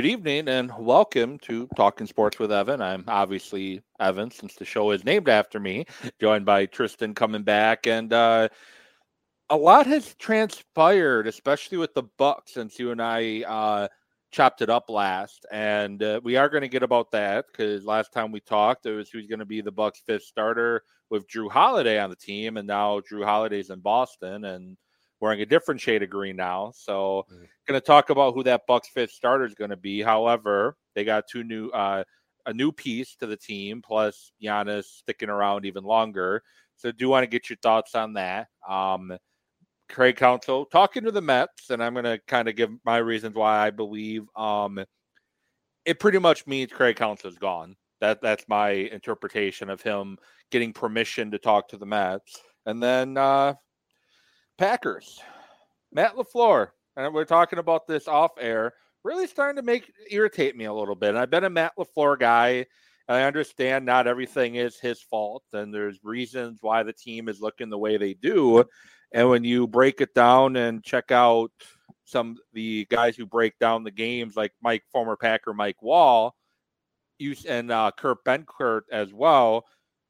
Good evening and welcome to Talking Sports with Evan. I'm obviously Evan since the show is named after me, joined by Tristan coming back. And uh, a lot has transpired, especially with the Bucks, since you and I uh, chopped it up last. And uh, we are going to get about that because last time we talked, it was who's going to be the Bucks' fifth starter with Jrue Holiday on the team. And now Jrue Holiday's in Boston. And wearing a different shade of green now. So, mm. going to talk about who that Bucks fifth starter is going to be. However, they got two new, uh, a new piece to the team, plus Giannis sticking around even longer. So, do want to get your thoughts on that. Um, Craig Counsell talking to the Mets, and I'm going to kind of give my reasons why I believe um, it pretty much means Craig Counsell is gone. That that's my interpretation of him getting permission to talk to the Mets. And then uh, Packers, Matt LaFleur, and we're talking about this off air, really starting to make irritate me a little bit. And I've been a Matt LaFleur guy. I understand not everything is his fault, and there's reasons why the team is looking the way they do. And when you break it down and check out some the guys who break down the games, like Mike, former Packer Mike Wall, you and uh, Kurt Benkert as well,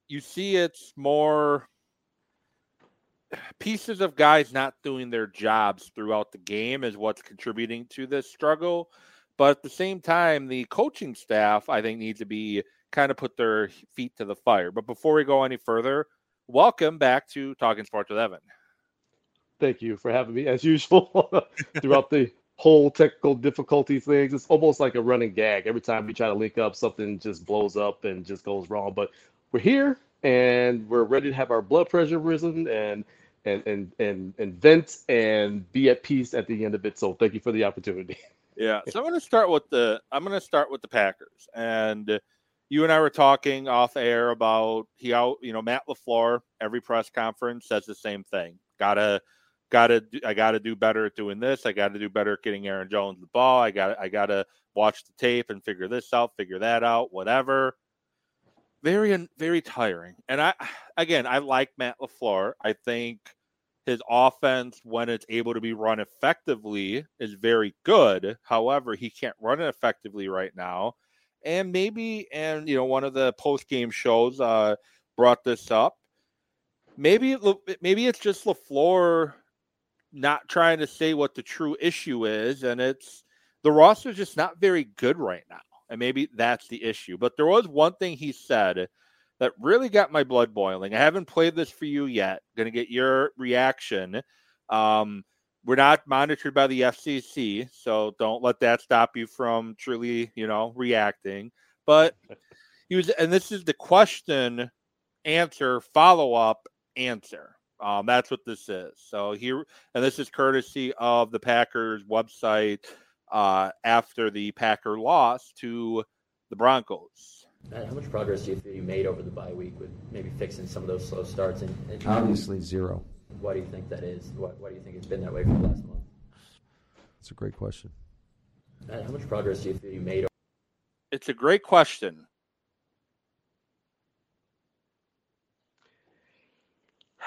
you see it's more pieces of guys not doing their jobs throughout the game is what's contributing to this struggle. But at the same time, the coaching staff, I think, needs to be kind of put their feet to the fire. But before we go any further, welcome back to Talking Sports with Evan. Thank you for having me, as usual, throughout the whole technical difficulty things. It's almost like a running gag. Every time we try to link up, something just blows up and just goes wrong. But we're here and we're ready to have our blood pressure risen and and and and and vent and be at peace at the end of it. So thank you for the opportunity. Yeah. So I'm going to start with the I'm going to start with the Packers and you and I were talking off air about he out you know Matt LaFleur every press conference says the same thing. Gotta gotta I gotta do better at doing this. I gotta do better at getting Aaron Jones the ball. I got I gotta watch the tape and figure this out, figure that out, whatever. Very very tiring. And I again I like Matt LaFleur. I think his offense, when it's able to be run effectively, is very good. However, he can't run it effectively right now. And maybe, and you know, one of the post game shows uh, brought this up. Maybe, maybe it's just Lafleur not trying to say what the true issue is, and it's the roster's just not very good right now, and maybe that's the issue. But there was one thing he said that really got my blood boiling. I haven't played this for you yet. Going to get your reaction. Um, we're not monitored by the FCC, so don't let that stop you from truly, you know, reacting. But he was, and this is the question, answer, follow up, answer. Um, that's what this is. So here, and this is courtesy of the Packers website uh, after the Packer loss to the Broncos. How much progress do you feel you made over the bye week with maybe fixing some of those slow starts? And, and obviously zero. Why do you think that is? Why, why do you think it's been that way for the last month? That's a great question. How much progress do you feel you made? It's a great question.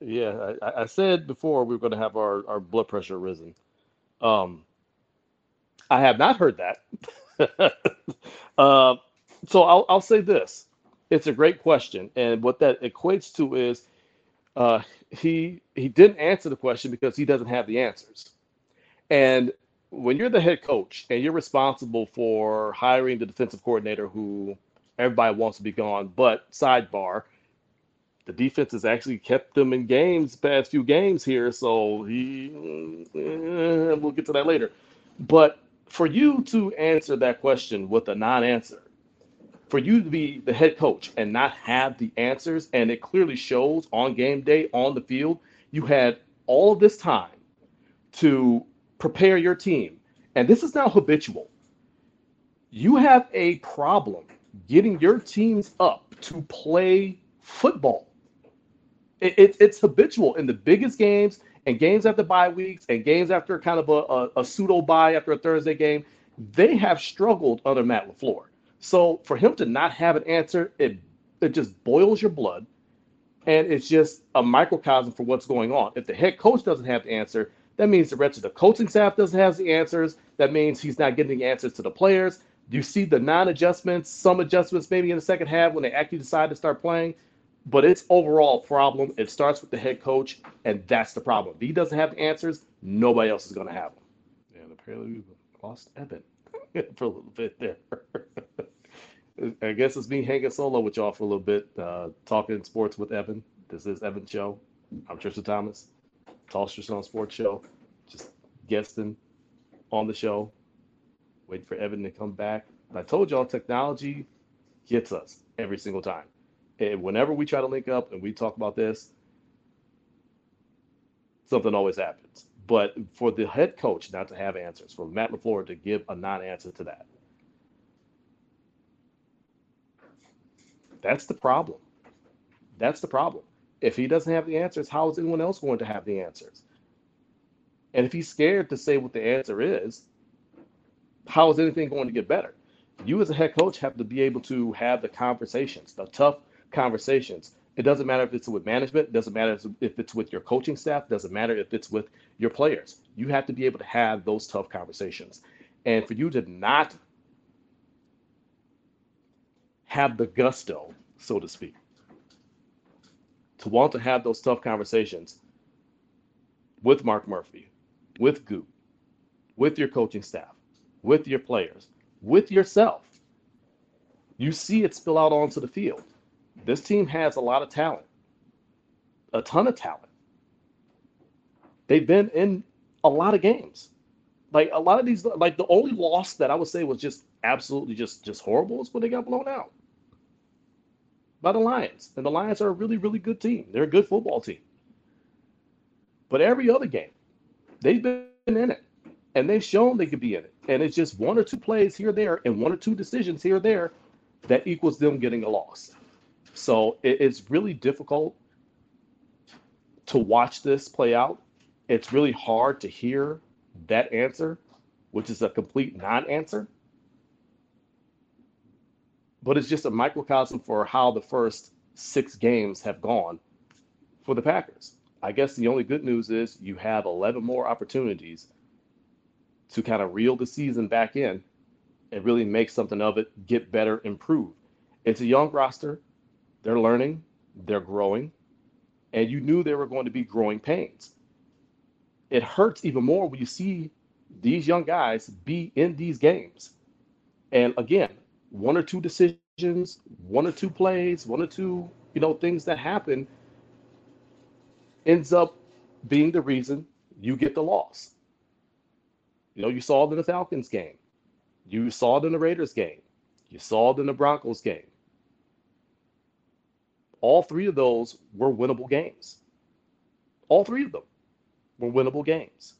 Yeah, I, I, said before we were going to have our, our blood pressure risen. Um, I have not heard that. uh, so I'll, I'll say this. It's a great question. And what that equates to is uh, he he didn't answer the question because he doesn't have the answers. And when you're the head coach and you're responsible for hiring the defensive coordinator who everybody wants to be gone, but sidebar, the defense has actually kept them in games past few games here. So he, eh, we'll get to that later. But for you to answer that question with a non-answer, for you to be the head coach and not have the answers, and it clearly shows on game day on the field, you had all this time to prepare your team. And this is now habitual. You have a problem getting your teams up to play football. It, it, it's habitual in the biggest games and games after bye weeks and games after kind of a, a, a pseudo bye after a Thursday game, they have struggled under Matt LaFleur. So for him to not have an answer, it it just boils your blood. And it's just a microcosm for what's going on. If the head coach doesn't have the answer, that means the rest of the coaching staff doesn't have the answers. That means he's not getting the answers to the players. You see the non-adjustments, some adjustments maybe in the second half when they actually decide to start playing. But it's overall problem. It starts with the head coach, and that's the problem. If he doesn't have the answers, nobody else is going to have them. And apparently we lost Evan for a little bit there. I guess it's me hanging solo with y'all for a little bit, uh, talking sports with Evan. This is Evan Show. I'm Tristan Thomas, Toss Tristan on Sports Show. Just guesting on the show, waiting for Evan to come back. I told y'all technology gets us every single time. And whenever we try to link up and we talk about this, something always happens. But for the head coach not to have answers, for Matt LaFleur to give a non-answer to that, that's the problem. That's the problem. If he doesn't have the answers, how is anyone else going to have the answers? And if he's scared to say what the answer is, how is anything going to get better? You as a head coach have to be able to have the conversations, the tough conversations. It doesn't matter if it's with management, it doesn't matter if it's with your coaching staff, it doesn't matter if it's with your players. You have to be able to have those tough conversations. And for you to not have the gusto, so to speak, to want to have those tough conversations with Mark Murphy, with Goop, with your coaching staff, with your players, with yourself. You see it spill out onto the field. This team has a lot of talent, a ton of talent. They've been in a lot of games. Like a lot of these, like the only loss that I would say was just absolutely just just horrible is when they got blown out by the Lions. And the Lions are a really, really good team. They're a good football team. But every other game, they've been in it. And they've shown they could be in it. And it's just one or two plays here or there and one or two decisions here or there that equals them getting a loss. So it's really difficult to watch this play out. It's really hard to hear that answer, which is a complete non answer. But it's just a microcosm for how the first six games have gone for the Packers. I guess the only good news is you have 11 more opportunities to kind of reel the season back in and really make something of it, get better, improve. It's a young roster. They're learning, they're growing, and you knew there were going to be growing pains. It hurts even more when you see these young guys be in these games. And again, one or two decisions, one or two plays, one or two, you know, things that happen ends up being the reason you get the loss. You know, you saw it in the Falcons game. You saw it in the Raiders game. You saw it in the Broncos game. All three of those were winnable games. All three of them were winnable games.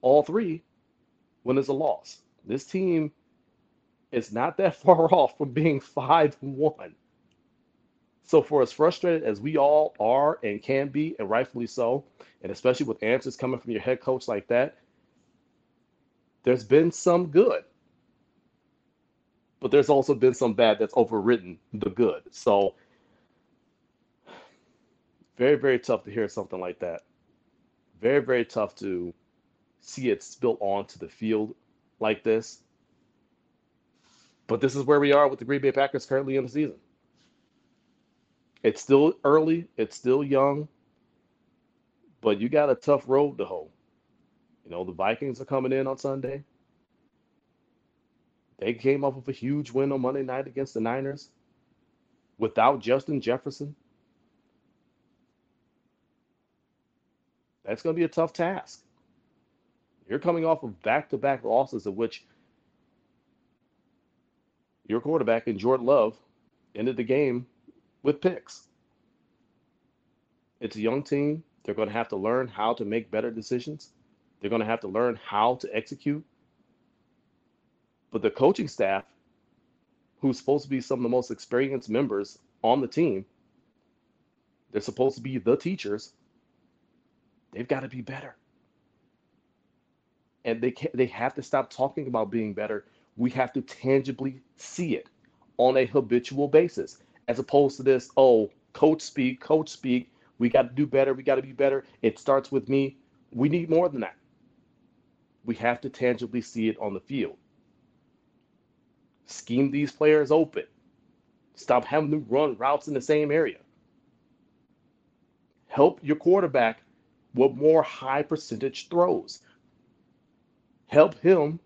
All three when there's a loss. This team is not that far off from being 5 1. So, for as frustrated as we all are and can be, and rightfully so, and especially with answers coming from your head coach like that, there's been some good. But there's also been some bad that's overridden the good. So, very, very tough to hear something like that. Very, very tough to see it spill onto the field like this. But this is where we are with the Green Bay Packers currently in the season. It's still early, it's still young, but you got a tough road to hoe. You know, the Vikings are coming in on Sunday. They came off of a huge win on Monday night against the Niners without Justin Jefferson. That's going to be a tough task. You're coming off of back to back losses, of which your quarterback and Jordan Love ended the game with picks. It's a young team. They're going to have to learn how to make better decisions. They're going to have to learn how to execute. But the coaching staff, who's supposed to be some of the most experienced members on the team, they're supposed to be the teachers. They've got to be better. And they can they have to stop talking about being better. We have to tangibly see it on a habitual basis as opposed to this, oh, coach speak, coach speak. We got to do better. We got to be better. It starts with me. We need more than that. we have to tangibly see it on the field. Scheme these players open. Stop having them run routes in the same area. Help your quarterback with more high percentage throws. Help him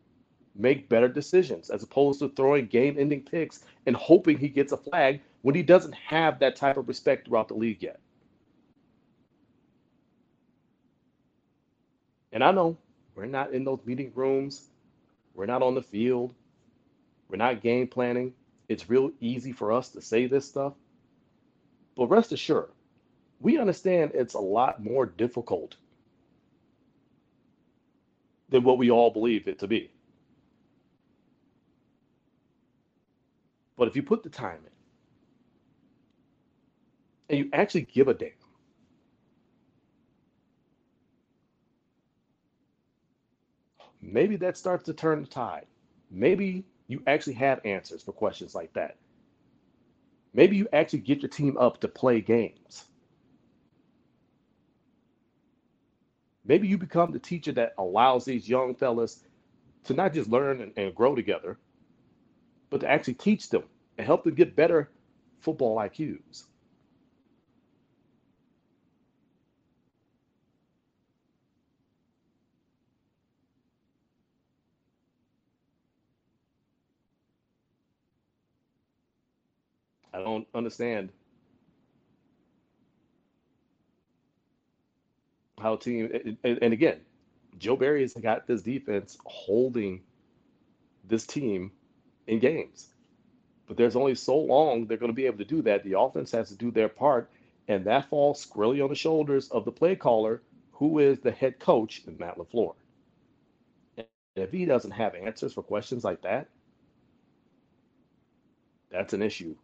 make better decisions as opposed to throwing game ending picks and hoping he gets a flag when he doesn't have that type of respect throughout the league yet. And I know we're not in those meeting rooms, we're not on the field, we're not game planning. It's real easy for us to say this stuff. But rest assured, we understand it's a lot more difficult than what we all believe it to be. But if you put the time in and you actually give a damn, maybe that starts to turn the tide. Maybe you actually have answers for questions like that. Maybe you actually get your team up to play games. Maybe you become the teacher that allows these young fellas to not just learn and, and grow together, but to actually teach them and help them get better football IQs. I don't understand how team and, and again, Joe Barry has got this defense holding this team in games. But there's only so long they're going to be able to do that. The offense has to do their part, and that falls squarely on the shoulders of the play caller, who is the head coach, Matt LaFleur. And if he doesn't have answers for questions like that, that's an issue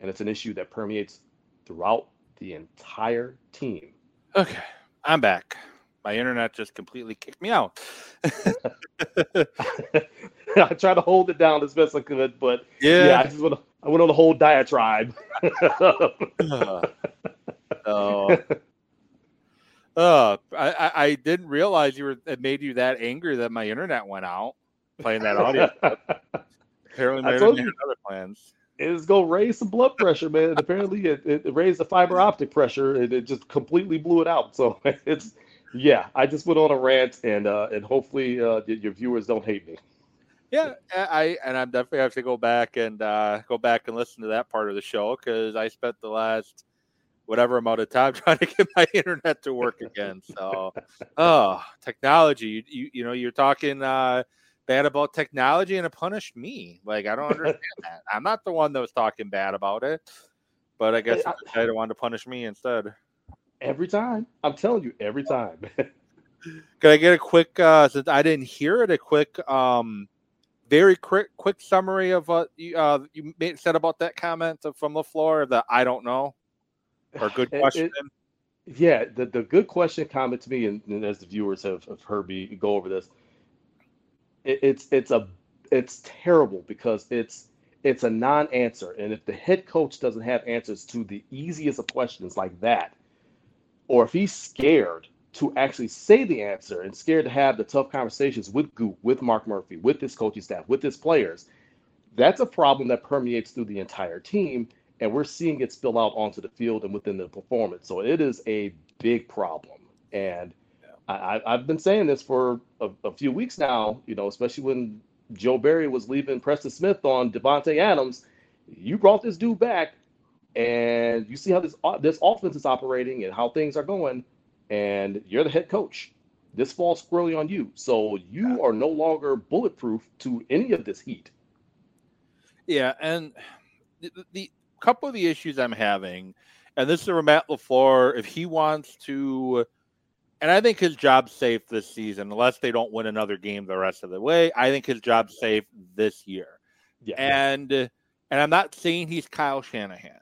and it's an issue that permeates throughout the entire team. Okay, I'm back. My internet just completely kicked me out. I tried to hold it down as best I could, but yeah, yeah I just went, I went on the whole diatribe. uh, oh, uh, I, I didn't realize you were it made you that angry that my internet went out playing that audio. Apparently, my internet had other plans it's gonna raise some blood pressure, man. And apparently, it, it raised the fiber optic pressure, and it just completely blew it out. So it's yeah. I just went on a rant, and uh, and hopefully uh, your viewers don't hate me. Yeah, I and I'm definitely have to go back and uh, go back and listen to that part of the show because I spent the last whatever amount of time trying to get my internet to work again. So, oh, technology. You, you, you know, you're talking uh, bad about technology and it punished me. Like I don't understand that. I'm not the one that was talking bad about it, but I guess I don't want to punish me instead. Every time, I'm telling you, every time. Can I get a quick? uh Since I didn't hear it, a quick, um very quick, quick summary of what you, uh, you made, said about that comment from the LaFleur. That I don't know, or good question. It, it, yeah, the the good question comment to me, and, and as the viewers have, have heard me go over this, it, it's it's a it's terrible because it's it's a non-answer, and if the head coach doesn't have answers to the easiest of questions like that, or if he's scared to actually say the answer and scared to have the tough conversations with Goop, with Mark Murphy, with his coaching staff, with his players, that's a problem that permeates through the entire team, and we're seeing it spill out onto the field and within the performance. So it is a big problem, and I, have been saying this for a, a, few weeks now, you know, especially when Joe Barry was leaving Preston Smith on Davante Adams. You brought this dude back, and you see how this uh, this offense is operating and how things are going, and you're the head coach. This falls squarely on you. So you are no longer bulletproof to any of this heat. Yeah, and the, the couple of the issues I'm having, and this is where Matt LaFleur, if he wants to – and I think his job's safe this season, unless they don't win another game the rest of the way. I think his job's safe this year. Yeah. And and I'm not saying he's Kyle Shanahan,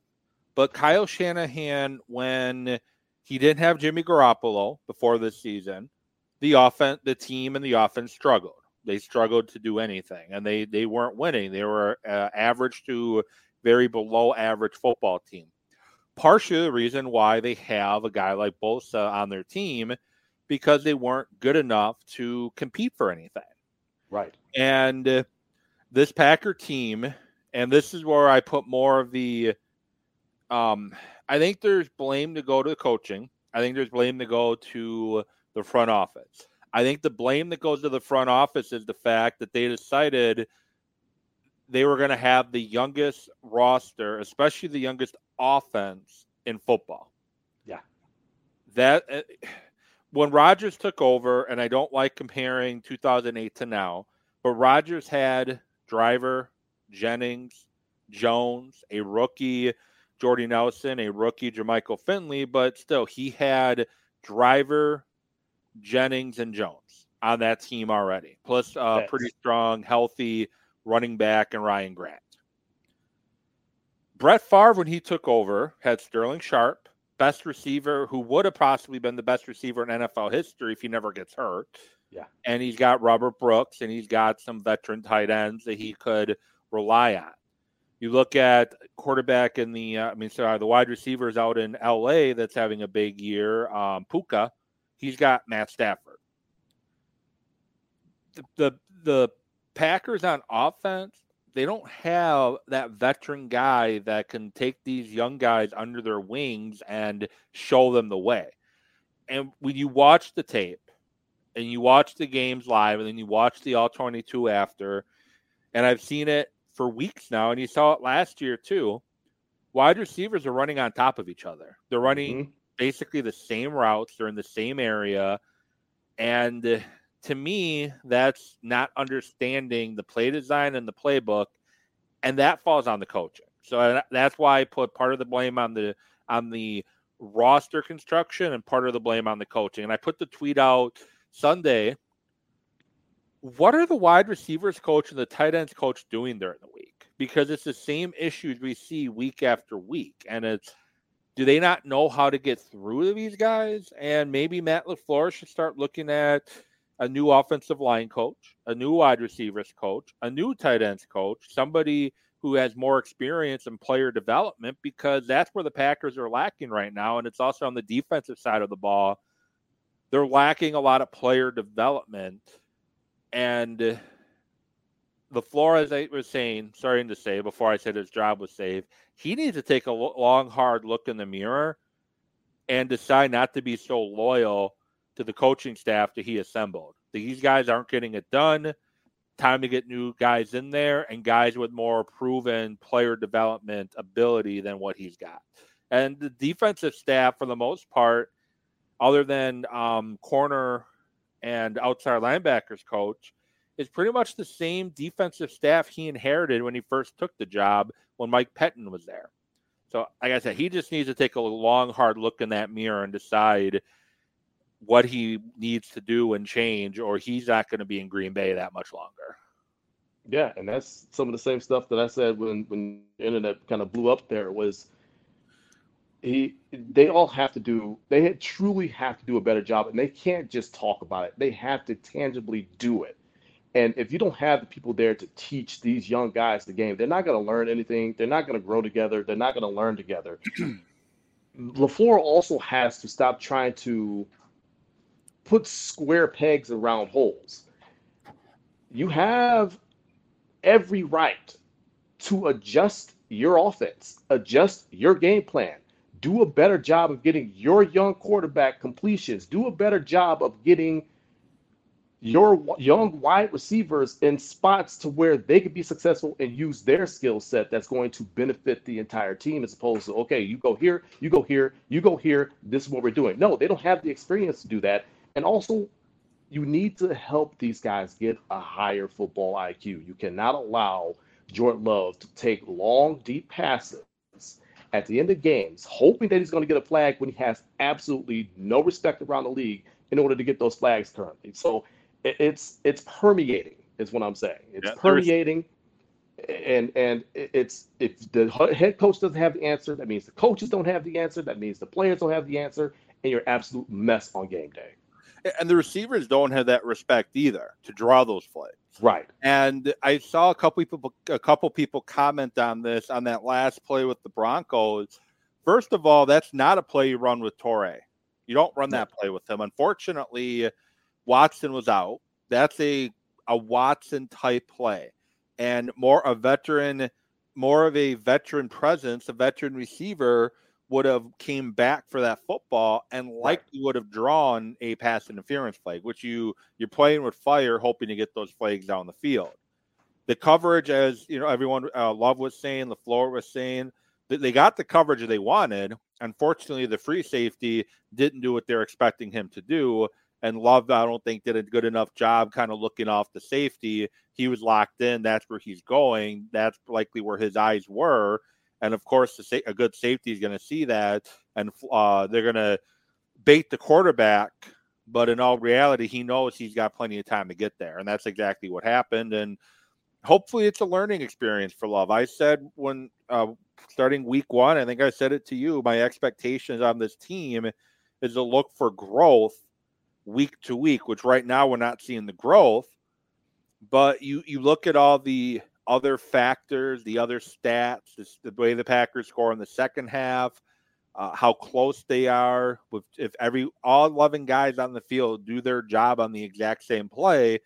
but Kyle Shanahan, when he didn't have Jimmy Garoppolo before this season, the offense, the team, and the offense struggled. They struggled to do anything, and they they weren't winning. They were uh, average to very below average football team partially the reason why they have a guy like Bosa on their team because they weren't good enough to compete for anything. Right. And uh, this Packer team, and this is where I put more of the um I think there's blame to go to the coaching. I think there's blame to go to the front office. I think the blame that goes to the front office is the fact that they decided they were going to have the youngest roster, especially the youngest offense in football. Yeah. That uh, when Rodgers took over, and I don't like comparing 2008 to now, but Rodgers had Driver, Jennings, Jones, a rookie Jordy Nelson, a rookie Jermichael Finley, but still he had Driver, Jennings, and Jones on that team already, plus uh, pretty strong, healthy running back and Ryan Grant. Brett Favre, when he took over, had Sterling Sharpe, best receiver who would have possibly been the best receiver in NFL history if he never gets hurt. Yeah. And he's got Robert Brooks and he's got some veteran tight ends that he could rely on. You look at quarterback in the, uh, I mean, sorry, the wide receivers out in LA that's having a big year. Um, Puka, he's got Matt Stafford. The, the the Packers on offense, they don't have that veteran guy that can take these young guys under their wings and show them the way. And when you watch the tape and you watch the games live and then you watch the all 22 after, and I've seen it for weeks now, and you saw it last year too. Wide receivers are running on top of each other. They're running mm-hmm. basically the same routes. They're in the same area, and to me, that's not understanding the play design and the playbook, and that falls on the coaching. So uh, that's why I put part of the blame on the on the roster construction and part of the blame on the coaching. And I put the tweet out Sunday what are the wide receivers coach and the tight ends coach doing during the week? Because it's the same issues we see week after week. And it's do they not know how to get through to these guys? And maybe Matt LaFleur should start looking at a new offensive line coach, a new wide receivers coach, a new tight ends coach, somebody who has more experience in player development because that's where the Packers are lacking right now. And it's also on the defensive side of the ball. They're lacking a lot of player development and LaFleur, as I was saying, starting to say before I said his job was saved, he needs to take a long, hard look in the mirror and decide not to be so loyal to the coaching staff that he assembled. These guys aren't getting it done. Time to get new guys in there and guys with more proven player development ability than what he's got. And the defensive staff, for the most part, other than um, corner and outside linebackers coach is pretty much the same defensive staff he inherited when he first took the job when Mike Pettine was there. So, like I said, he just needs to take a long, hard look in that mirror and decide what he needs to do and change, or he's not going to be in Green Bay that much longer. Yeah, and that's some of the same stuff that I said when when the internet kind of blew up. There was he they all have to do they truly have to do a better job and they can't just talk about it they have to tangibly do it and if you don't have the people there to teach these young guys the game they're not going to learn anything they're not going to grow together they're not going to learn together LaFleur also has to stop trying to put square pegs around holes you have every right to adjust your offense adjust your game plan do a better job of getting your young quarterback completions. Do a better job of getting your young wide receivers in spots to where they could be successful and use their skill set that's going to benefit the entire team as opposed to okay you go here you go here you go here this is what we're doing no they don't have the experience to do that and also you need to help these guys get a higher football iq you cannot allow jordan love to take long deep passes at the end of games, hoping that he's going to get a flag when he has absolutely no respect around the league in order to get those flags currently. So it's it's permeating, is what I'm saying. It's yeah, permeating, and and it's if the head coach doesn't have the answer, that means the coaches don't have the answer. That means the players don't have the answer, and you're absolute mess on game day. And the receivers don't have that respect either to draw those plays. Right. And I saw a couple people a couple people comment on this on that last play with the Broncos. First of all, that's not a play you run with Toure. You don't run that play with him. Unfortunately, Watson was out. That's a a Watson type play, and more a veteran, more of a veteran presence, a veteran receiver would have came back for that football and likely would have drawn a pass interference flag, which you you're playing with fire, hoping to get those flags down the field. The coverage, as you know, everyone uh, Love was saying, LaFleur was saying, that they got the coverage they wanted. Unfortunately, the free safety didn't do what they're expecting him to do. And Love, I don't think, did a good enough job kind of looking off the safety. He was locked in. That's where he's going. That's likely where his eyes were. And of course, sa- a good safety is going to see that, and uh, they're going to bait the quarterback. But in all reality, he knows he's got plenty of time to get there, and that's exactly what happened. And hopefully, it's a learning experience for Love. I said when uh, starting week one, I think I said it to you. My expectations on this team is to look for growth week to week, which right now we're not seeing the growth. But you you look at all the other factors, the other stats, the way the Packers score in the second half, uh, how close they are. With if every all eleven guys on the field do their job on the exact same play,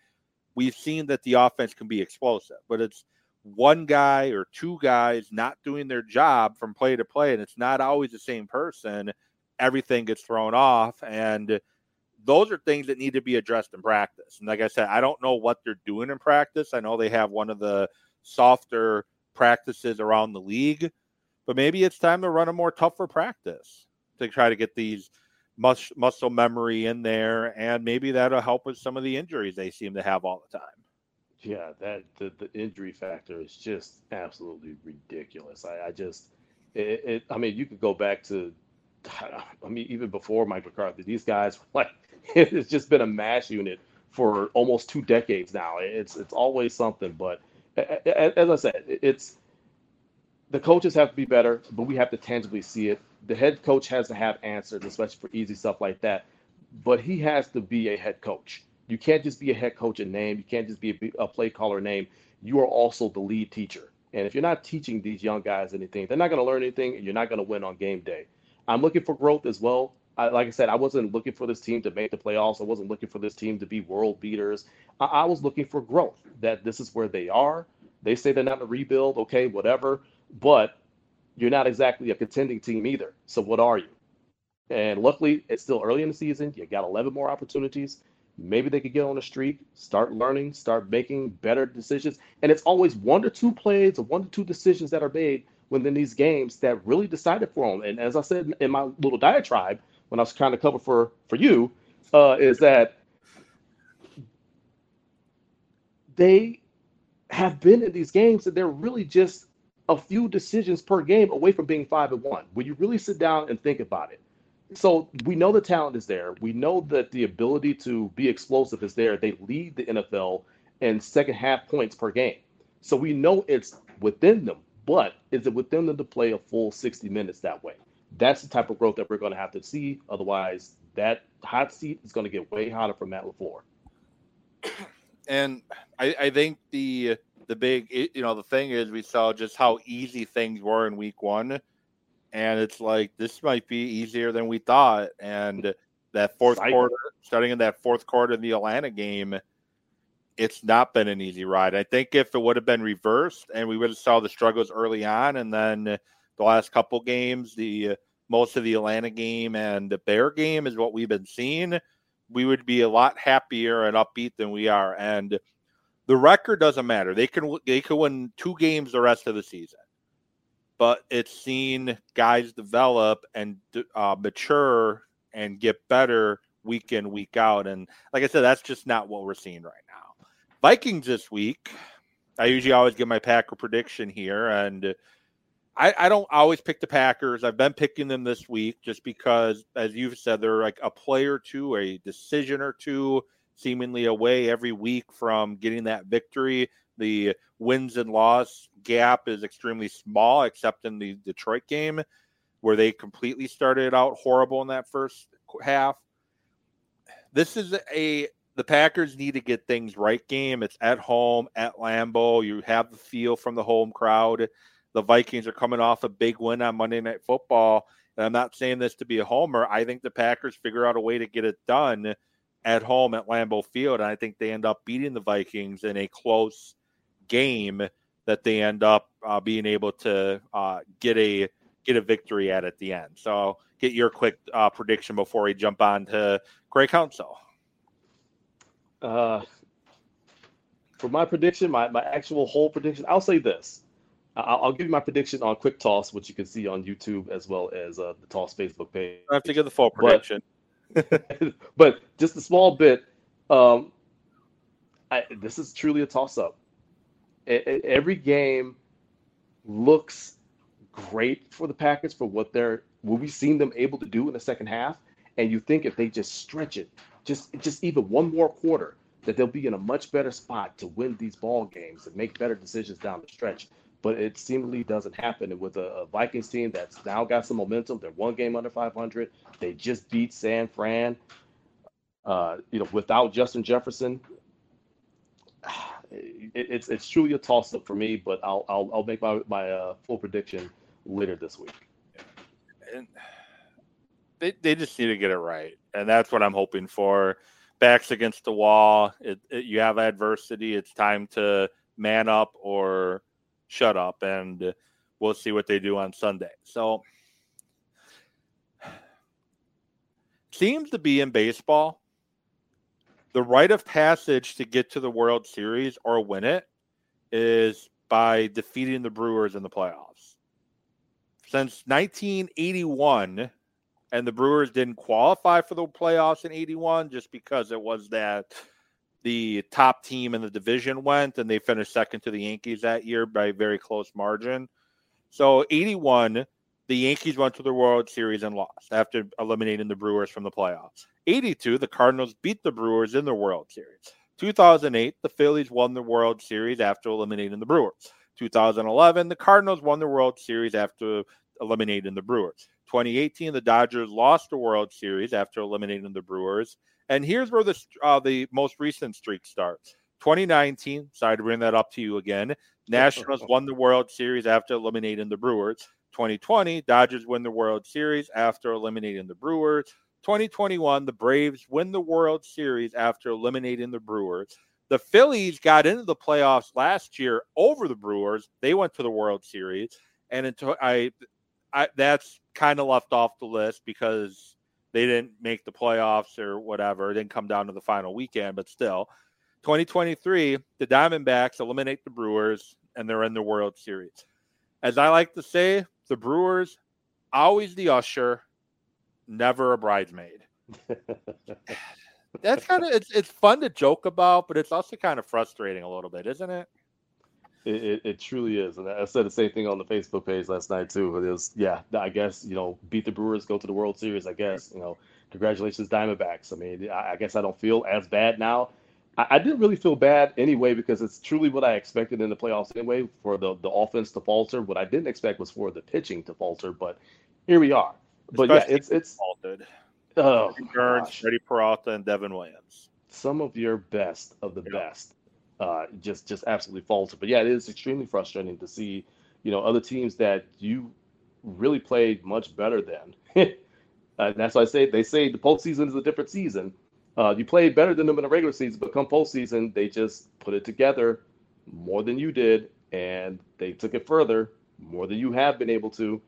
we've seen that the offense can be explosive. But it's one guy or two guys not doing their job from play to play, and it's not always the same person. Everything gets thrown off, and those are things that need to be addressed in practice. And like I said, I don't know what they're doing in practice. I know they have one of the softer practices around the league, but maybe it's time to run a more tougher practice to try to get these mus- muscle memory in there, and maybe that'll help with some of the injuries they seem to have all the time. Yeah, that the, the injury factor is just absolutely ridiculous. I, I just, it, it, I mean, you could go back to, I mean, even before Mike McCarthy, these guys like, it's just been a mash unit for almost two decades now. It's it's always something, but as I said, it's the coaches have to be better, but we have to tangibly see it. The head coach has to have answers, especially for easy stuff like that. But he has to be a head coach. You can't just be a head coach in name. You can't just be a, play caller name. You are also the lead teacher. And if you're not teaching these young guys anything, they're not going to learn anything, and you're not going to win on game day. I'm looking for growth as well. I, like I said, I wasn't looking for this team to make the playoffs. I wasn't looking for this team to be world beaters. I, I was looking for growth. That this is where they are. They say they're not in a rebuild. Okay, whatever. But you're not exactly a contending team either. So what are you? And luckily, it's still early in the season. You got 11 more opportunities. Maybe they could get on a streak, start learning, start making better decisions. And it's always one to two plays or one to two decisions that are made within these games that really decided for them. And as I said in my little diatribe, when I was trying to cover for for you, uh, is that they have been in these games that they're really just a few decisions per game away from being five and one. When you really sit down and think about it. So we know the talent is there. We know that the ability to be explosive is there. They lead the NFL in second half points per game. So we know it's within them, but is it within them to play a full 60 minutes that way? That's the type of growth that we're going to have to see. Otherwise, that hot seat is going to get way hotter for Matt LaFleur. And I, I think the the big you know the thing is we saw just how easy things were in week one and it's like this might be easier than we thought and that fourth quarter starting in that fourth quarter of the atlanta game it's not been an easy ride i think if it would have been reversed and we would have saw the struggles early on and then the last couple games the most of the atlanta game and the bear game is what we've been seeing we would be a lot happier and upbeat than we are and the record doesn't matter. They can they can win two games the rest of the season, but it's seen guys develop and uh, mature and get better week in week out. And like I said, that's just not what we're seeing right now. Vikings this week. I usually always give my Packer prediction here, and I, I don't always pick the Packers. I've been picking them this week just because, as you've said, they're like a play or two, a decision or two seemingly away every week from getting that victory. The wins and loss gap is extremely small, except in the Detroit game, where they completely started out horrible in that first half. This is a the Packers need to get things right game. It's at home at Lambeau. You have the feel from the home crowd. The Vikings are coming off a big win on Monday Night Football. And I'm not saying this to be a homer. I think the Packers figure out a way to get it done at home at Lambeau Field. And I think they end up beating the Vikings in a close game that they end up uh, being able to uh, get a get a victory at at the end. So get your quick uh, prediction before we jump on to Craig Counsell. Uh, for my prediction, my, my actual whole prediction, I'll say this. I'll, I'll, give you my prediction on Quick Toss, which you can see on YouTube as well as uh, the Toss Facebook page. I have to give the full prediction. But, but just a small bit. Um, I, this is truly a toss up. Every game looks great for the Packers for what they're what we've seen them able to do in the second half. And you think if they just stretch it, just just even one more quarter, that they'll be in a much better spot to win these ball games and make better decisions down the stretch. But it seemingly doesn't happen. And with a, a Vikings team that's now got some momentum, they're one game under 500. They just beat San Fran. Uh, you know, without Justin Jefferson, it, it's it's truly a toss up for me. But I'll I'll, I'll make my my uh, full prediction later this week. And they they just need to get it right, and that's what I'm hoping for. Backs against the wall. It, it, you have adversity. It's time to man up or shut up, and we'll see what they do on Sunday. So, seems to be in baseball, the rite of passage to get to the World Series or win it is by defeating the Brewers in the playoffs. Since 1981, and the Brewers didn't qualify for the playoffs in 81 just because it was that the top team in the division went and they finished second to the Yankees that year by a very close margin. So 81, the Yankees went to the World Series and lost after eliminating the Brewers from the playoffs. 82, the Cardinals beat the Brewers in the World Series. 2008, the Phillies won the World Series after eliminating the Brewers. 2011, the Cardinals won the World Series after eliminating the Brewers. 2018, the Dodgers lost the World Series after eliminating the Brewers. And here's where the uh, the most recent streak starts. 2019, sorry to bring that up to you again. Nationals won the World Series after eliminating the Brewers. 2020, Dodgers win the World Series after eliminating the Brewers. 2021, the Braves win the World Series after eliminating the Brewers. The Phillies got into the playoffs last year over the Brewers. They went to the World Series, and until I, I that's kind of left off the list because they didn't make the playoffs or whatever. It didn't come down to the final weekend, but still. 2023, the Diamondbacks eliminate the Brewers and they're in the World Series. As I like to say, the Brewers always the usher, never a bridesmaid. That's kind of it's it's fun to joke about, but it's also kind of frustrating a little bit, isn't it? It, it, it, truly is, and I said the same thing on the Facebook page last night too. But it was, yeah, I guess you know, beat the Brewers, go to the World Series. I guess you know, congratulations, Diamondbacks. I mean, I, I guess I don't feel as bad now. I, I, didn't really feel bad anyway because it's truly what I expected in the playoffs anyway for the the offense to falter. What I didn't expect was for the pitching to falter, but here we are. But Especially yeah, it's it's faltered. Oh, Burnes, Freddie Peralta, and Devin Williams. Some of your best of the best uh, just just absolutely falter. But yeah, it is extremely frustrating to see, you know, other teams that you really played much better than. uh, that's why I say they say the postseason is a different season. Uh, you played better than them in the regular season, but come postseason, they just put it together more than you did, and they took it further more than you have been able to.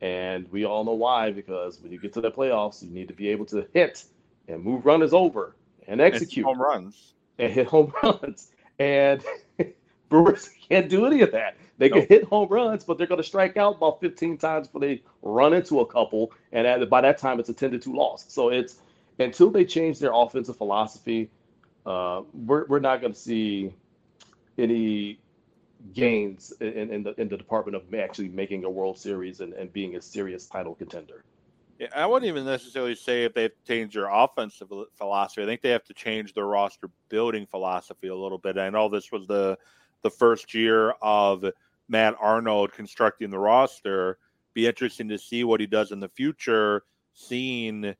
And we all know why, because when you get to the playoffs, you need to be able to hit and move runners over and execute home runs and hit home runs. And Brewers can't do any of that. They can hit home runs, but they're going to strike out about 15 times before they run into a couple. And at, by that time, it's a 10 to 2 loss. So it's until they change their offensive philosophy, uh, we're, we're not going to see any gains in, in, the in the department of actually making a World Series and, and being a serious title contender. Yeah, I wouldn't even necessarily say if they've changed their offensive philosophy. I think they have to change their roster building philosophy a little bit. I know this was the the first year of Matt Arnold constructing the roster. Be interesting to see what he does in the future, seeing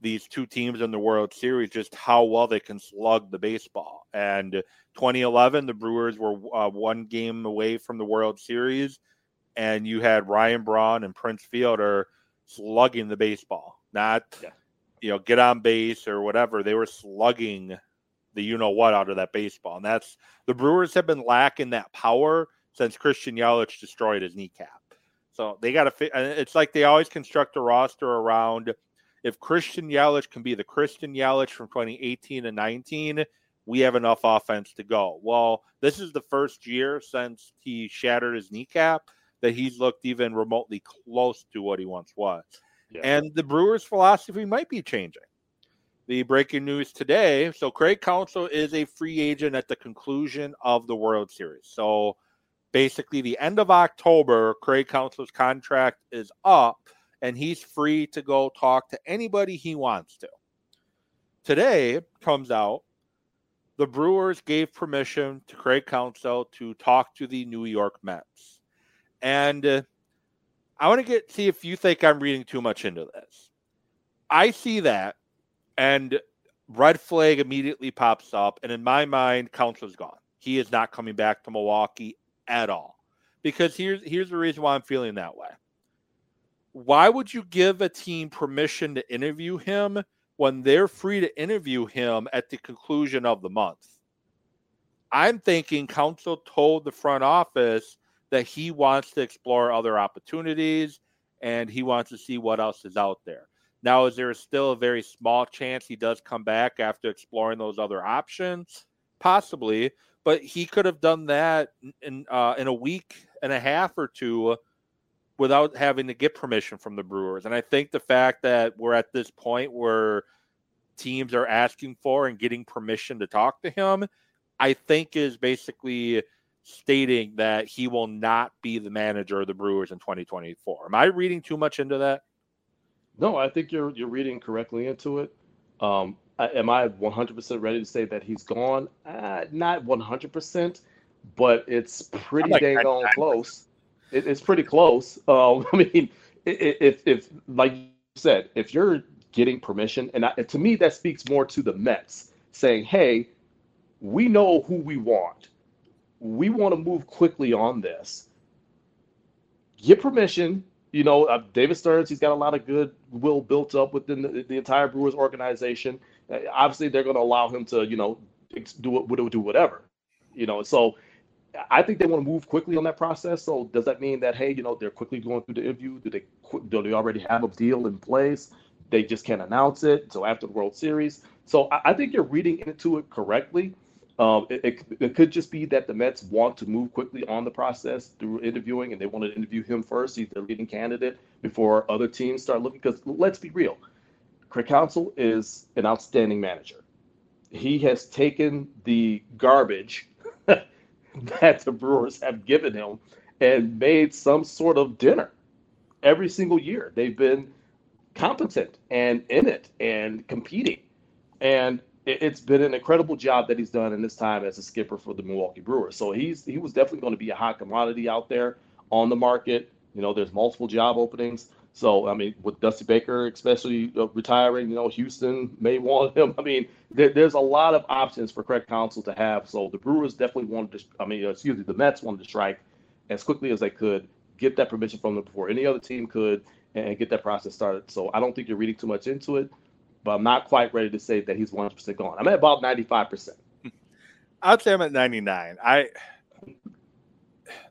these two teams in the World Series, just how well they can slug the baseball. And 2011, the Brewers were uh, one game away from the World Series and you had Ryan Braun and Prince Fielder slugging the baseball, not Yeah. you know get on base or whatever. They were slugging the you know what out of that baseball, and that's the Brewers have been lacking that power since Christian Yelich destroyed his kneecap. So they got to fit. It's like they always construct a roster around if Christian Yelich can be the Christian Yelich from 2018 and 19, we have enough offense to go. Well, this is the first year since he shattered his kneecap that he's looked even remotely close to what he once was. Yeah. And the Brewers' philosophy might be changing. The breaking news today so Craig Counsell is a free agent at the conclusion of the World Series. So basically, the end of October, Craig Counsell's contract is up and he's free to go talk to anybody he wants to. Today comes out the Brewers gave permission to Craig Counsell to talk to the New York Mets. And uh, I want to get see if you think I'm reading too much into this. I see that and red flag immediately pops up and in my mind Counsell's gone. He is not coming back to Milwaukee at all. Because here's here's the reason why I'm feeling that way why would you give a team permission to interview him when they're free to interview him at the conclusion of the month? I'm thinking Counsell told the front office that he wants to explore other opportunities and he wants to see what else is out there. Now, is there still a very small chance he does come back after exploring those other options? Possibly, but he could have done that in uh, in a week and a half or two without having to get permission from the Brewers. And I think the fact that we're at this point where teams are asking for and getting permission to talk to him, I think is basically stating that he will not be the manager of the Brewers in 2024. Am I reading too much into that? No, I think you're you're reading correctly into it. Um, I, am I 100% ready to say that he's gone? Uh, not 100%, but it's pretty like dang on close. It, it's pretty close. Um, I mean, if if like you said, if you're getting permission, and I, to me that speaks more to the Mets saying, "Hey, we know who we want. We want to move quickly on this. Get permission." You know, uh, David Stearns, he's got a lot of goodwill built up within the, the entire Brewers organization. Uh, obviously, they're going to allow him to, you know, do do do whatever. You know, so I think they want to move quickly on that process. So does that mean that hey, you know, they're quickly going through the interview? Do they do they already have a deal in place? They just can't announce it until after the World Series. So I, I think you're reading into it correctly. Um, it, it, it, could just be that the Mets want to move quickly on the process through interviewing, and they want to interview him first. He's their leading candidate before other teams start looking. Because let's be real, Craig Counsell is an outstanding manager. He has taken the garbage that the Brewers have given him and made some sort of dinner every single year. They've been competent and in it and competing. And it's been an incredible job that he's done in this time as a skipper for the Milwaukee Brewers. So he's he was definitely going to be a hot commodity out there on the market. You know, there's multiple job openings. So I mean, with Dusty Baker especially uh, retiring, you know, Houston may want him. I mean, there, there's a lot of options for Craig Counsell to have. So the Brewers definitely wanted to. I mean, excuse me, the Mets wanted to strike as quickly as they could, get that permission from them before any other team could, and get that process started. So I don't think you're reading too much into it but I'm not quite ready to say that he's 100% gone. I'm at about 95%. I'd say I'm at 99. I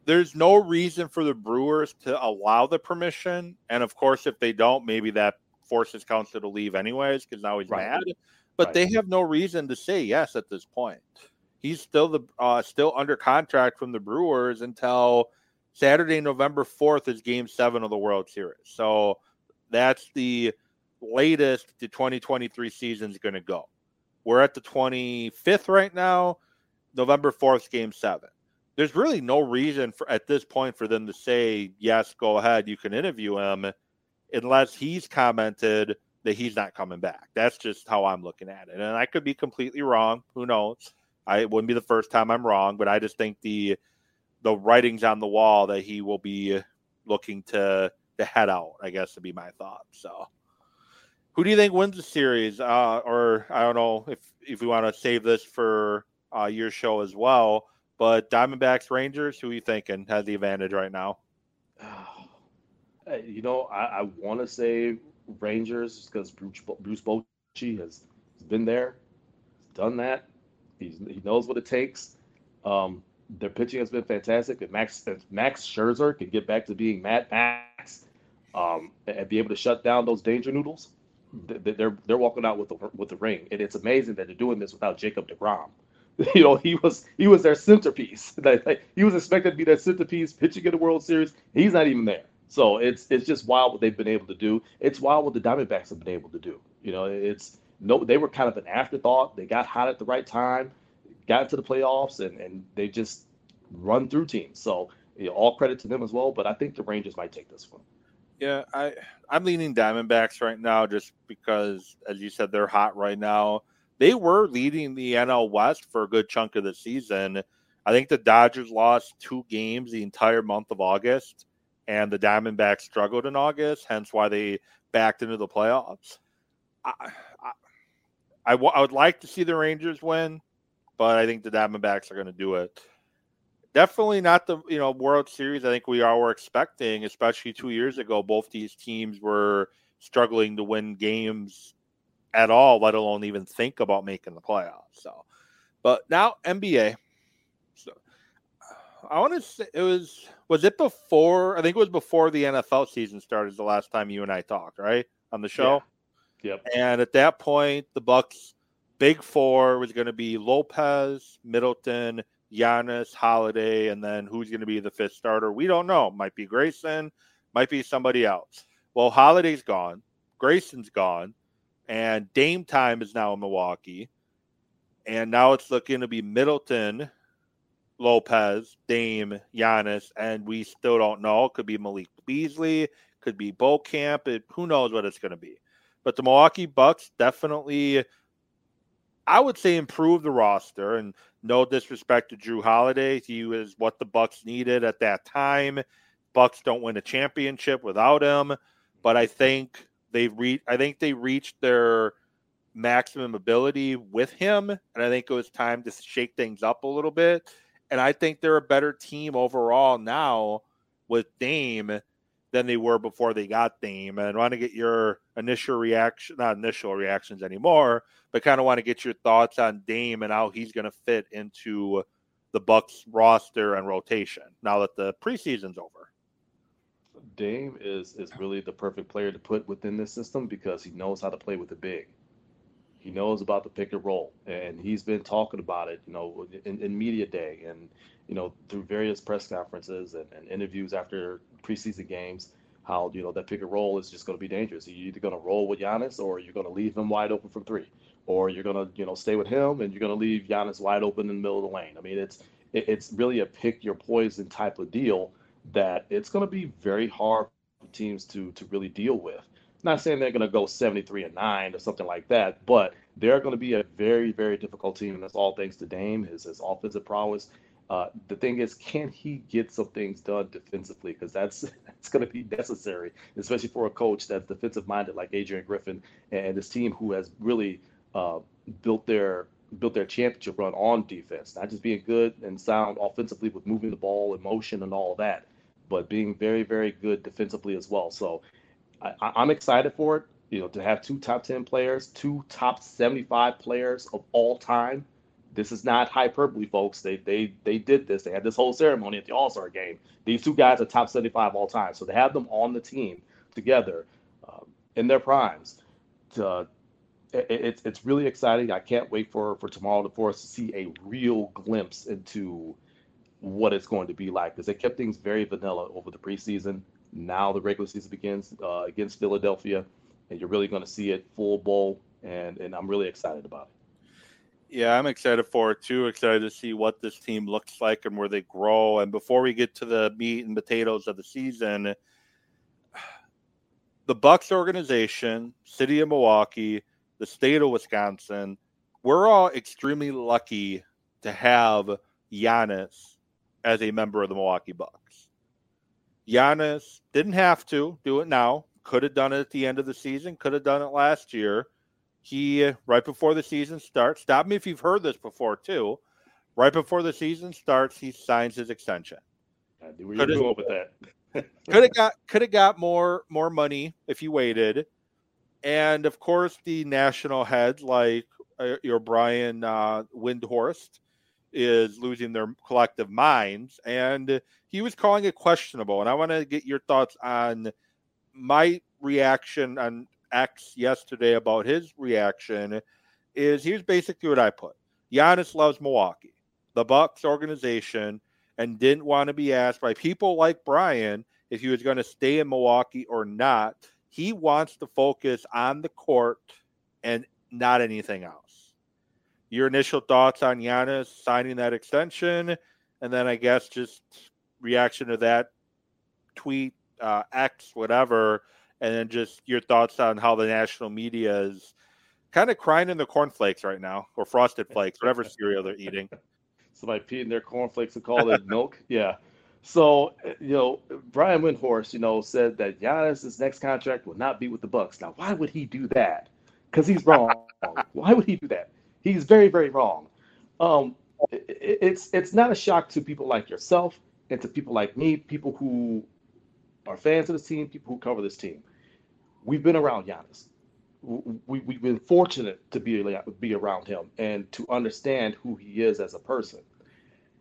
there's no reason for the Brewers to allow the permission, and of course, if they don't, maybe that forces Counsell to leave anyways because now he's right. mad. But right. they have no reason to say yes at this point. He's still the uh, still under contract from the Brewers until Saturday, November 4th is Game Seven of the World Series. So that's the latest the 2023 season is going to go. We're at the 25th right now, November 4th, game seven. There's really no reason for at this point for them to say, yes, go ahead, you can interview him, unless he's commented that he's not coming back. That's just how I'm looking at it. And I could be completely wrong. Who knows? I it wouldn't be the first time I'm wrong, but I just think the the writings on the wall that he will be looking to to head out, I guess would be my thought. So who do you think wins the series? Uh, or I don't know if if we want to save this for uh, your show as well. But Diamondbacks Rangers, who are you thinking has the advantage right now? you know, I, I want to say Rangers because Bruce, Bruce Bochy has been there, done that. He's, he knows what it takes. Um, their pitching has been fantastic. If Max if Max Scherzer can get back to being Mad Max um, and be able to shut down those danger noodles, they're they're walking out with the with the ring. And it's amazing that they're doing this without Jacob deGrom. You know, he was he was their centerpiece. he was expected to be their centerpiece pitching in the World Series. He's not even there. So it's it's just wild what they've been able to do. It's wild what the Diamondbacks have been able to do. You know, it's no they were kind of an afterthought. They got hot at the right time, got into the playoffs, and and they just run through teams. So you know, all credit to them as well. But I think the Rangers might take this one. Yeah, I I'm leaning Diamondbacks right now just because, as you said, they're hot right now. They were leading the NL West for a good chunk of the season. I think the Dodgers lost two games the entire month of August and the Diamondbacks struggled in August, hence why they backed into the playoffs. I, I, I, w- I would like to see the Rangers win, but I think the Diamondbacks are going to do it. Definitely not the you know World Series. I think we all were expecting, especially two years ago. Both these teams were struggling to win games at all, let alone even think about making the playoffs. So, but now NBA. So, I want to say it was was it before? I think it was before the NFL season started. The last time you and I talked, right, on the show. Yeah. Yep. And at that point, the Bucks' big four was going to be Lopez, Middleton, Giannis, Holiday, and then who's going to be the fifth starter? We don't know. Might be Grayson, might be somebody else. Well, Holiday's gone, Grayson's gone, and Dame time is now in Milwaukee, and now it's looking to be Middleton, Lopez, Dame, Giannis, and we still don't know. It Could be Malik Beasley, could be Beauchamp. It, who knows what it's going to be. But the Milwaukee Bucks definitely, I would say, improve the roster. And no disrespect to Jrue Holiday, he was what the Bucks needed at that time. Bucks don't win a championship without him, but I think they re- I think they reached their maximum ability with him, and I think it was time to shake things up a little bit and I think they're a better team overall now with Dame than they were before they got Dame. And I want to get your initial reaction, not initial reactions anymore, but kind of want to get your thoughts on Dame and how he's going to fit into the Bucks roster and rotation now that the preseason's over. Dame is is really the perfect player to put within this system because he knows how to play with the big. He knows about the pick and roll, and he's been talking about it, you know, in, in media day and you know through various press conferences and, and interviews after preseason games. How you know that pick and roll is just going to be dangerous. You're either going to roll with Giannis or you're going to leave him wide open from three, or you're going to you know stay with him and you're going to leave Giannis wide open in the middle of the lane. I mean, it's it, it's really a pick your poison type of deal that it's going to be very hard for teams to to really deal with. Not saying they're going to go 73 and 9 or something like that, but they're going to be a very, very difficult team. And that's all thanks to Dame, his, his offensive prowess. Uh, the thing is, can he get some things done defensively? Because that's that's going to be necessary, especially for a coach that's defensive minded like Adrian Griffin and this team who has really uh, built their built their championship run on defense, not just being good and sound offensively with moving the ball and motion and all that, but being very, very good defensively as well. So I, I'm excited for it. You know, to have two top 10 players, two top 75 players of all time. This is not hyperbole, folks. They they they did this. They had this whole ceremony at the All Star game. These two guys are top 75 all time. So to have them on the team together um, in their primes, to, it, it's it's really exciting. I can't wait for for tomorrow for us to see a real glimpse into what it's going to be like because they kept things very vanilla over the preseason. Now the regular season begins uh, against Philadelphia, and you're really going to see it full bowl, and and I'm really excited about it. Yeah, I'm excited for it too. Excited to see what this team looks like and where they grow. And before we get to the meat and potatoes of the season, the Bucks organization, city of Milwaukee, the state of Wisconsin, we're all extremely lucky to have Giannis as a member of the Milwaukee Bucks. Giannis didn't have to do it now. Could have done it at the end of the season. Could have done it last year. He right before the season starts. Stop me if you've heard this before too. Right before the season starts, he signs his extension. I knew where you going with that. could have got could have got more more money if you waited, and of course the national heads like uh, your Brian uh, Windhorst is losing their collective minds, and he was calling it questionable. And I want to get your thoughts on my reaction on X yesterday about his reaction. Is here's basically what I put: Giannis loves Milwaukee, the Bucks organization and didn't want to be asked by people like Brian if he was going to stay in Milwaukee or not. He wants to focus on the court and not anything else. Your initial thoughts on Giannis signing that extension, and then I guess just reaction to that tweet, uh, X, whatever, and then just your thoughts on how the national media is kind of crying in the cornflakes right now, or frosted flakes, whatever cereal they're eating somebody peed in their cornflakes and called it milk. Yeah. So, you know, Brian Windhorst, you know, said that Giannis's next contract will not be with the Bucks. Now, why would he do that? Because he's wrong. why would he do that? He's very, very wrong. Um, it, it's it's not a shock to people like yourself and to people like me, people who are fans of this team, people who cover this team. We've been around Giannis. We, we've been fortunate to be be around him and to understand who he is as a person.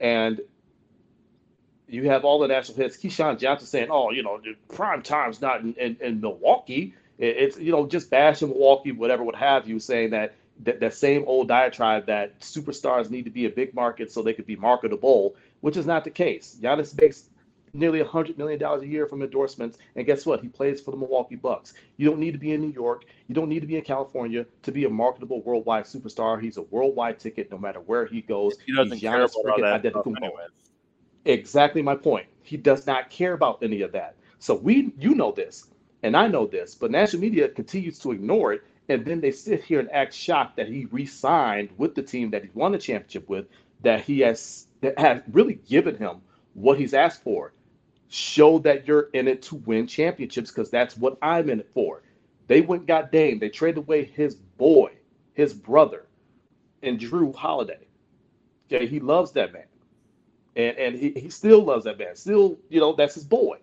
And you have all the national hits. Keyshawn Johnson saying, "Oh, you know, prime time's not in, in, in Milwaukee. It's you know just bashing Milwaukee, whatever, what have you, saying that, that that same old diatribe that superstars need to be a big market so they could be marketable, which is not the case. Giannis makes nearly $100 million a year from endorsements. And guess what? He plays for the Milwaukee Bucks. You don't need to be in New York. You don't need to be in California to be a marketable worldwide superstar. He's a worldwide ticket no matter where he goes. He doesn't He's care about that Exactly my point. He does not care about any of that. So we, you know this, and I know this, but national media continues to ignore it. And then they sit here and act shocked that he re-signed with the team that he won the championship with, that he has that has really given him what he's asked for show that you're in it to win championships because that's what I'm in it for. They went got Dame. They traded away his boy, his brother, and Jrue Holiday. Okay, he loves that man. And and he, he still loves that man. Still, you know, that's his boy.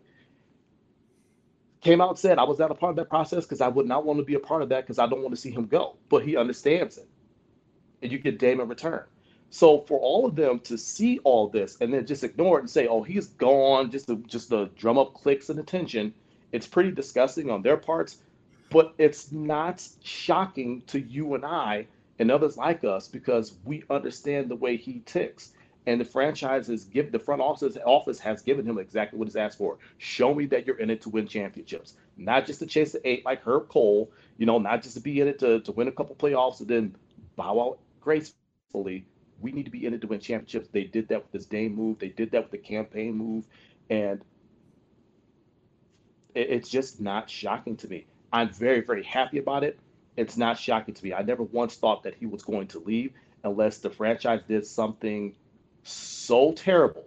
Came out and said, I was not a part of that process because I would not want to be a part of that because I don't want to see him go. But he understands it. And you get Dame in return. So for all of them to see all this and then just ignore it and say, "Oh, he's gone," just to just to drum up clicks and attention, it's pretty disgusting on their parts. But it's not shocking to you and I and others like us because we understand the way he ticks. And the franchise has given the front office office has given him exactly what he's asked for. Show me that you're in it to win championships, not just to chase the eight like Herb Kohl. You know, not just to be in it to, to win a couple playoffs and then bow out gracefully we need to be in it to win championships. They did that with this Dame move. They did that with the campaign move, and it, it's just not shocking to me. I'm very, very happy about it. It's not shocking to me. I never once thought that he was going to leave unless the franchise did something so terrible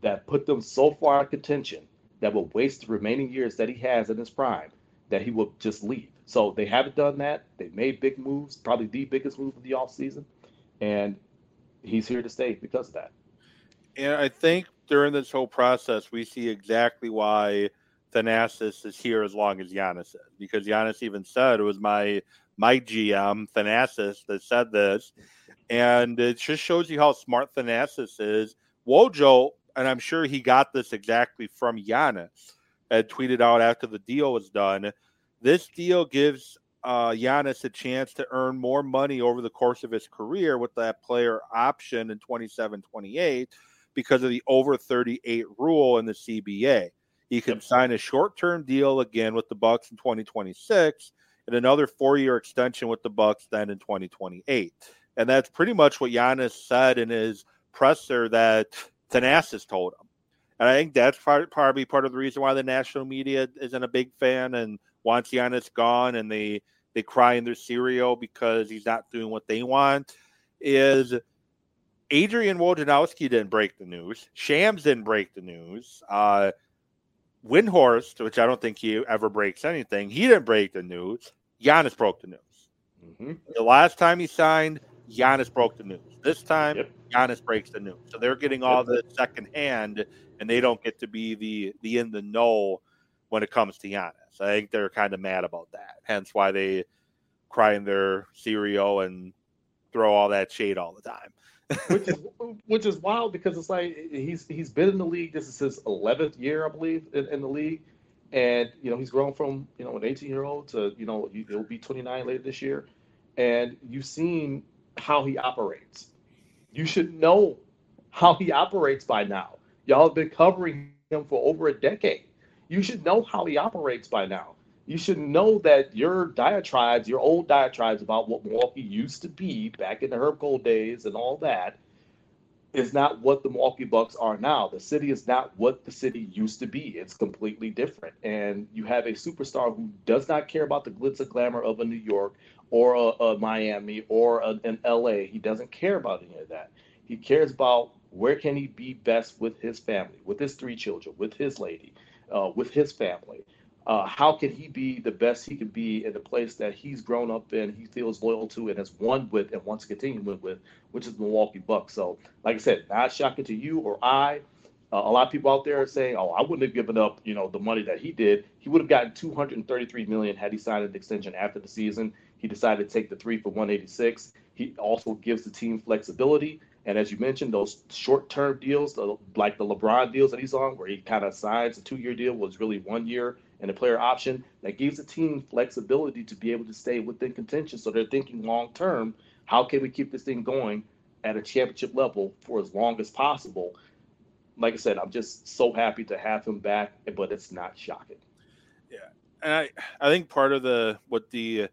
that put them so far in contention that would waste the remaining years that he has in his prime that he would just leave. So they haven't done that. They made big moves, probably the biggest move of the offseason. And he's here to stay because of that. And I think during this whole process, we see exactly why Thanasis is here as long as Giannis is, because Giannis even said it was my my GM Thanasis that said this, and it just shows you how smart Thanasis is. Wojo, and I'm sure he got this exactly from Giannis, had tweeted out after the deal was done. This deal gives uh, Giannis a chance to earn more money over the course of his career with that player option in 27 28 because of the over 38 rule in the CBA. He can sign a short term deal again with the Bucks in 2026 and another four year extension with the Bucks then in 2028. And that's pretty much what Giannis said in his presser that Thanasis told him. And I think that's part, probably part of the reason why the national media isn't a big fan and wants Giannis gone and they they cry in their cereal because he's not doing what they want is Adrian Wojnarowski didn't break the news. Shams didn't break the news. Uh, Windhorst, which I don't think he ever breaks anything, he didn't break the news. Giannis broke the news. Mm-hmm. The last time he signed Giannis broke the news. This time, Yep. Giannis breaks the news. So they're getting all the second hand, and they don't get to be the the in the know when it comes to Giannis. I think they're kind of mad about that. Hence why they cry in their cereal and throw all that shade all the time. Which is which is wild because it's like he's he's been in the league. This is his eleventh year, I believe, in, in the league, and you know he's grown from you know an eighteen year old to you know he'll be twenty nine later this year, and you've seen how he operates. You should know how he operates by now. Y'all have been covering him for over a decade. You should know how he operates by now. You should know that your diatribes, your old diatribes about what Milwaukee used to be back in the Herb Kohl days and all that, is not what the Milwaukee Bucks are now. The city is not what the city used to be. It's completely different. And you have a superstar who does not care about the glitz and glamour of a New York or a, a Miami or a, an LA. He doesn't care about any of that. He cares about where can he be best with his family, with his three children, with his lady, uh, with his family. Uh, how can he be the best he can be in the place that he's grown up in, he feels loyal to, and has won with, and wants to continue with, with which is Milwaukee Bucks. So, like I said, not shocking to you or I. Uh, a lot of people out there are saying, "Oh, I wouldn't have given up, you know, the money that he did. He would have gotten 233 million had he signed an extension after the season. He decided to take the three for 186. He also gives the team flexibility. And as you mentioned, those short-term deals, like the LeBron deals that he's on, where he kind of signs a two-year deal, was really one year and a player option that gives the team flexibility to be able to stay within contention. So they're thinking long term, how can we keep this thing going at a championship level for as long as possible? Like I said, I'm just so happy to have him back, but it's not shocking. Yeah, and I I think part of the what the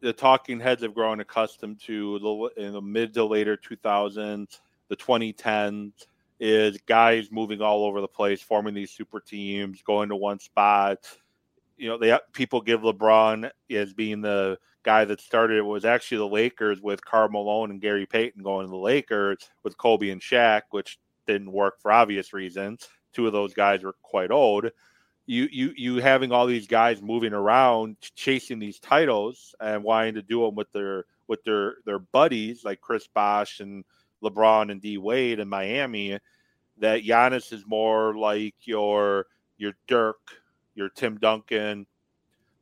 the talking heads have grown accustomed to the in the mid to later 2000s, the 2010s is guys moving all over the place, forming these super teams, going to one spot. You know, they people give LeBron as being the guy that started it was actually the Lakers with Karl Malone and Gary Payton going to the Lakers with Kobe and Shaq, which didn't work for obvious reasons. Two of those guys were quite old. You you you having all these guys moving around, chasing these titles and wanting to do them with their with their their buddies like Chris Bosh and LeBron and D Wade in Miami, that Giannis is more like your your Dirk, your Tim Duncan,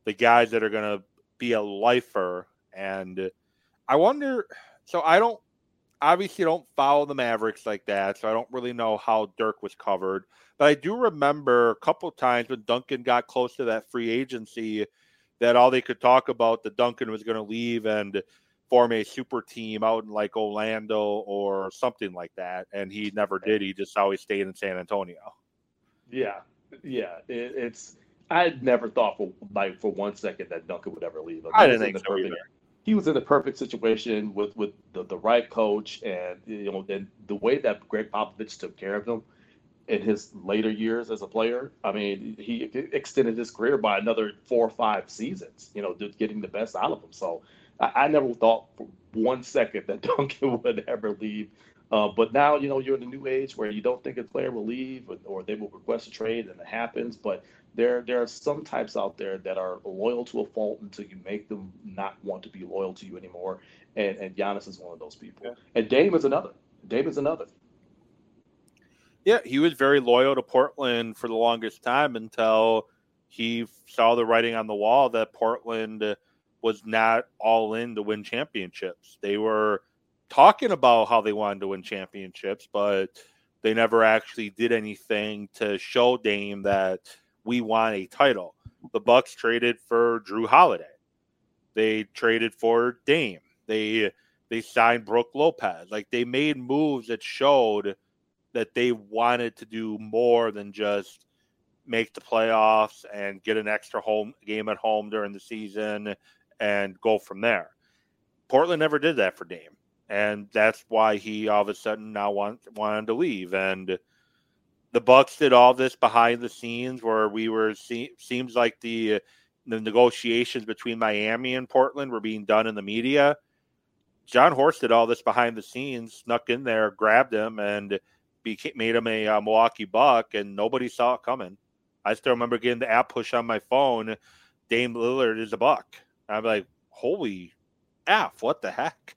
the guys that are going to be a lifer. And I wonder. So I don't obviously don't follow the Mavericks like that, so I don't really know how Dirk was covered. But I do remember a couple times when Duncan got close to that free agency that all they could talk about that Duncan was going to leave and form a super team out in like Orlando or something like that, and he never did. He just always stayed in San Antonio. Yeah, yeah. It, it's I never thought for like for one second that Duncan would ever leave. I didn't think so perfect, either. He was in the perfect situation with with the, the right coach, and you know, and the way that Gregg Popovich took care of him in his later years as a player. I mean, he extended his career by another four or five seasons. You know, getting the best out of him. So I, I never thought for one second that Duncan would ever leave. Uh, but now, you know, you're in a new age where you don't think a player will leave or, or they will request a trade and it happens. But there, there are some types out there that are loyal to a fault until you make them not want to be loyal to you anymore. And, and Giannis is one of those people. Yeah. And Dame is another. Dame is another. Yeah, he was very loyal to Portland for the longest time until he saw the writing on the wall that Portland was not all in to win championships. They were talking about how they wanted to win championships, but they never actually did anything to show Dame that we want a title. The Bucks traded for Jrue Holiday. They traded for Dame. They they signed Brook Lopez. Like they made moves that showed that they wanted to do more than just make the playoffs and get an extra home game at home during the season and go from there. Portland never did that for Dame, and that's why he all of a sudden now want, wanted to leave. And the Bucks did all this behind the scenes, where we were see, seems like the the negotiations between Miami and Portland were being done in the media. Jon Horst did all this behind the scenes, snuck in there, grabbed him, and became, made him a Milwaukee Buck, and nobody saw it coming. I still remember getting the app push on my phone. Dame Lillard is a Buck. I'm like, holy F. What the heck?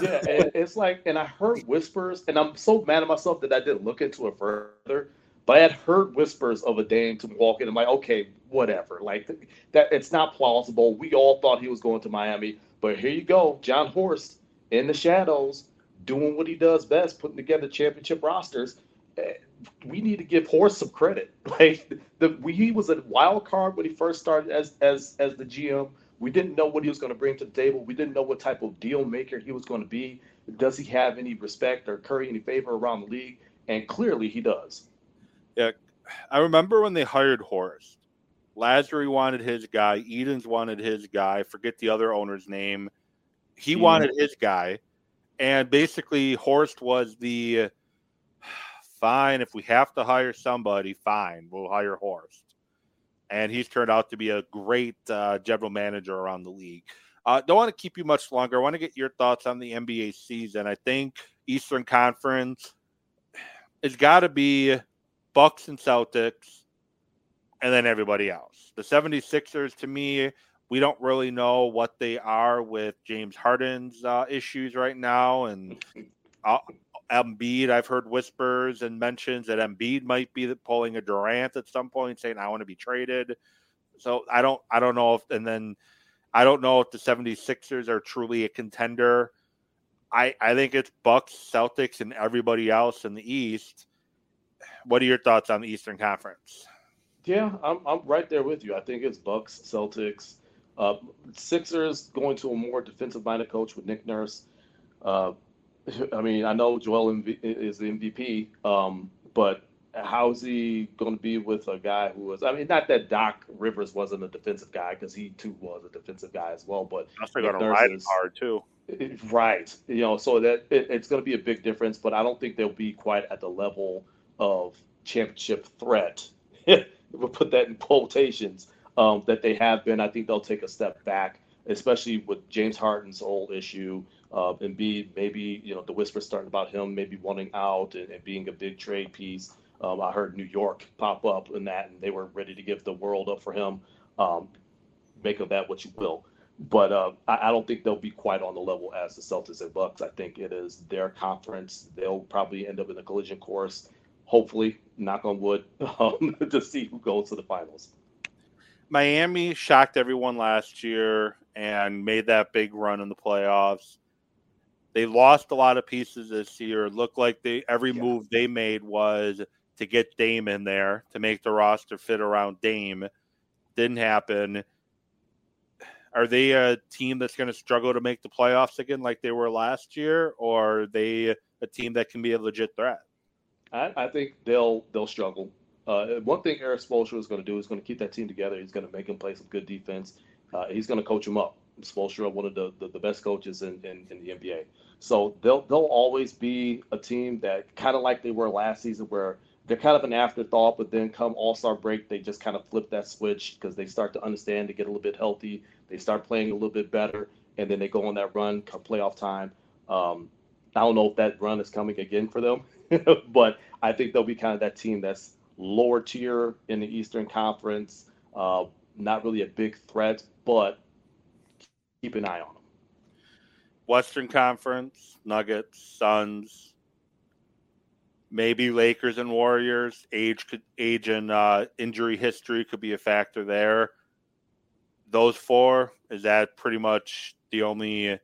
yeah, and it's like, and I heard whispers, and I'm so mad at myself that I didn't look into it further. But I had heard whispers of a Dame to walk in. I'm like, okay, whatever. Like that, it's not plausible. We all thought he was going to Miami, but here you go, Jon Horst in the shadows, doing what he does best, putting together championship rosters. Eh, we need to give Horst some credit. Like the he was a wild card when he first started as as as the GM. We didn't know what he was going to bring to the table. We didn't know what type of deal maker he was going to be. Does he have any respect or curry any favor around the league? And clearly he does. Yeah, I remember when they hired Horst. Lasry wanted his guy. Edens wanted his guy. Forget the other owner's name. He mm. wanted his guy, and basically Horst was the fine. If we have to hire somebody, fine, we'll hire Horst. And he's turned out to be a great uh, general manager around the league. Uh, don't want to keep you much longer. I want to get your thoughts on the NBA season. I think Eastern Conference has got to be Bucks and Celtics, and then everybody else. The 76ers, to me, we don't really know what they are with James Harden's uh, issues right now. And uh, Embiid, I've heard whispers and mentions that Embiid might be pulling a Durant at some point, saying, I want to be traded. So I don't, I don't know if, and then I don't know if the 76ers are truly a contender. I, I think it's Bucks, Celtics, and everybody else in the East what are your thoughts on the Eastern Conference? Yeah, I'm I'm right there with you. I think it's Bucks, Celtics, uh, Sixers going to a more defensive-minded coach with Nick Nurse. Uh, I mean, I know Joel MV- is the MVP, um, but how's he going to be with a guy who was? I mean, not that Doc Rivers wasn't a defensive guy because he too was a defensive guy as well. But they're going to ride is, hard too. Right. You know, so that it, it's going to be a big difference, but I don't think they'll be quite at the level of championship threat. we'll put that in quotations um, that they have been. I think they'll take a step back, especially with James Harden's old issue. Uh, and be maybe you know the whispers starting about him maybe wanting out and, and being a big trade piece. Um, I heard New York pop up in that, and they were ready to give the world up for him. Um, make of that what you will. But uh, I, I, don't think they'll be quite on the level as the Celtics and Bucks. I think it is their conference. They'll probably end up in a collision course hopefully, knock on wood, um, to see who goes to the finals. Miami shocked everyone last year and made that big run in the playoffs. They lost a lot of pieces this year. It looked like they every yeah. move they made was to get Dame in there to make the roster fit around Dame. Didn't happen. Are they a team that's going to struggle to make the playoffs again like they were last year, or are they a team that can be a legit threat? I, I think they'll they'll struggle. Uh, one thing Erik Spoelstra is going to do is going to keep that team together. He's going to make them play some good defense. Uh, he's going to coach them up. Spoelstra, one of the, the, the best coaches in, in, in, the NBA. So they'll they'll always be a team that kind of like they were last season, where they're kind of an afterthought, but then come All Star break, they just kind of flip that switch because they start to understand to get a little bit healthy. They start playing a little bit better, and then they go on that run come playoff time. Um, I don't know if that run is coming again for them, but I think they'll be kind of that team that's lower tier in the Eastern Conference. Uh, not really a big threat, but keep an eye on them. Western Conference, Nuggets, Suns, maybe Lakers and Warriors. Age could age and uh, injury history could be a factor there. Those four is that pretty much the only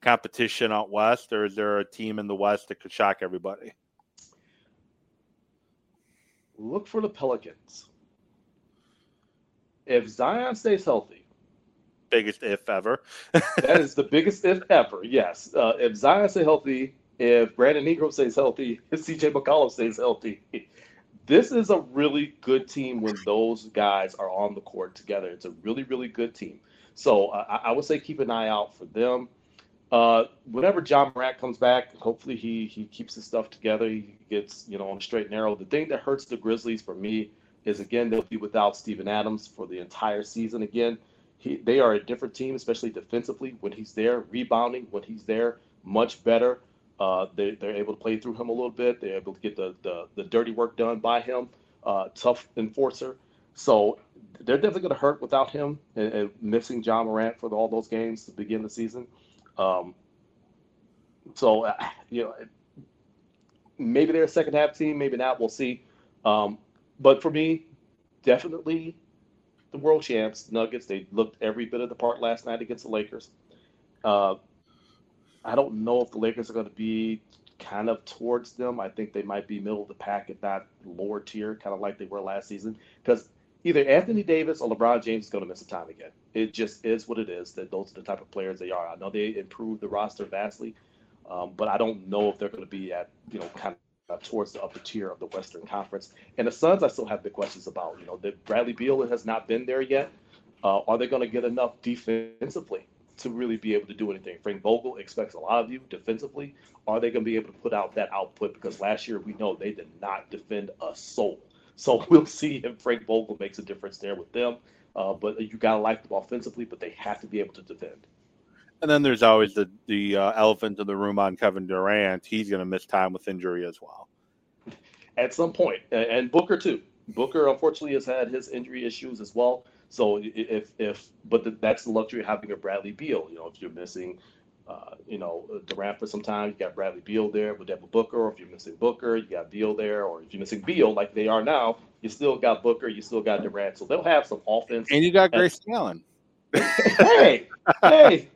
competition out west, or is there a team in the west that could shock everybody? look for the Pelicans. If Zion stays healthy, biggest if ever. that is the biggest if ever. Yes, uh, if Zion stays healthy, if Brandon Ingram stays healthy, if CJ McCollum stays healthy, this is a really good team when those guys are on the court together. It's a really, really good team. So uh, I, would say keep an eye out for them. Uh, whenever Ja Morant comes back, hopefully he he keeps his stuff together. He gets you know on straight and narrow. The thing that hurts the Grizzlies for me is again they'll be without Steven Adams for the entire season again. He, they are a different team, especially defensively when he's there, rebounding when he's there, much better. Uh, they, they're able to play through him a little bit. They're able to get the, the, the dirty work done by him. Uh, tough enforcer. So they're definitely going to hurt without him and, and missing Ja Morant for the, all those games to begin the season. Um, so uh, you know, maybe they're a second half team, maybe not. We'll see. Um, but for me, definitely the world champs, Nuggets. They looked every bit of the part last night against the Lakers. Uh, I don't know if the Lakers are going to be kind of towards them. I think they might be middle of the pack, if not lower tier, kind of like they were last season. Because either Anthony Davis or LeBron James is going to miss some time again. It just is what it is. That those are the type of players they are. I know they improved the roster vastly, um, but I don't know if they're going to be at you know kind of towards the upper tier of the Western Conference. And the Suns, I still have big questions about. You know, that Bradley Beal has not been there yet. Uh, are they going to get enough defensively to really be able to do anything? Frank Vogel expects a lot of you defensively. Are they going to be able to put out that output? Because last year we know they did not defend a soul. So we'll see if Frank Vogel makes a difference there with them. Uh, but you got to like them offensively, but they have to be able to defend. And then there's always the the uh, elephant in the room on Kevin Durant. He's going to miss time with injury as well. At some point, and Booker too. Booker unfortunately has had his injury issues as well. So if if but that's the luxury of having a Bradley Beal. You know, if you're missing uh, you know, Durant for some time. You got Bradley Beal there with Devin Booker. Or if you're missing Booker, you got Beal there. Or if you're missing Beal, like they are now, you still got Booker. You still got Durant. So they'll have some offense. And you got Grayson Allen. hey, hey,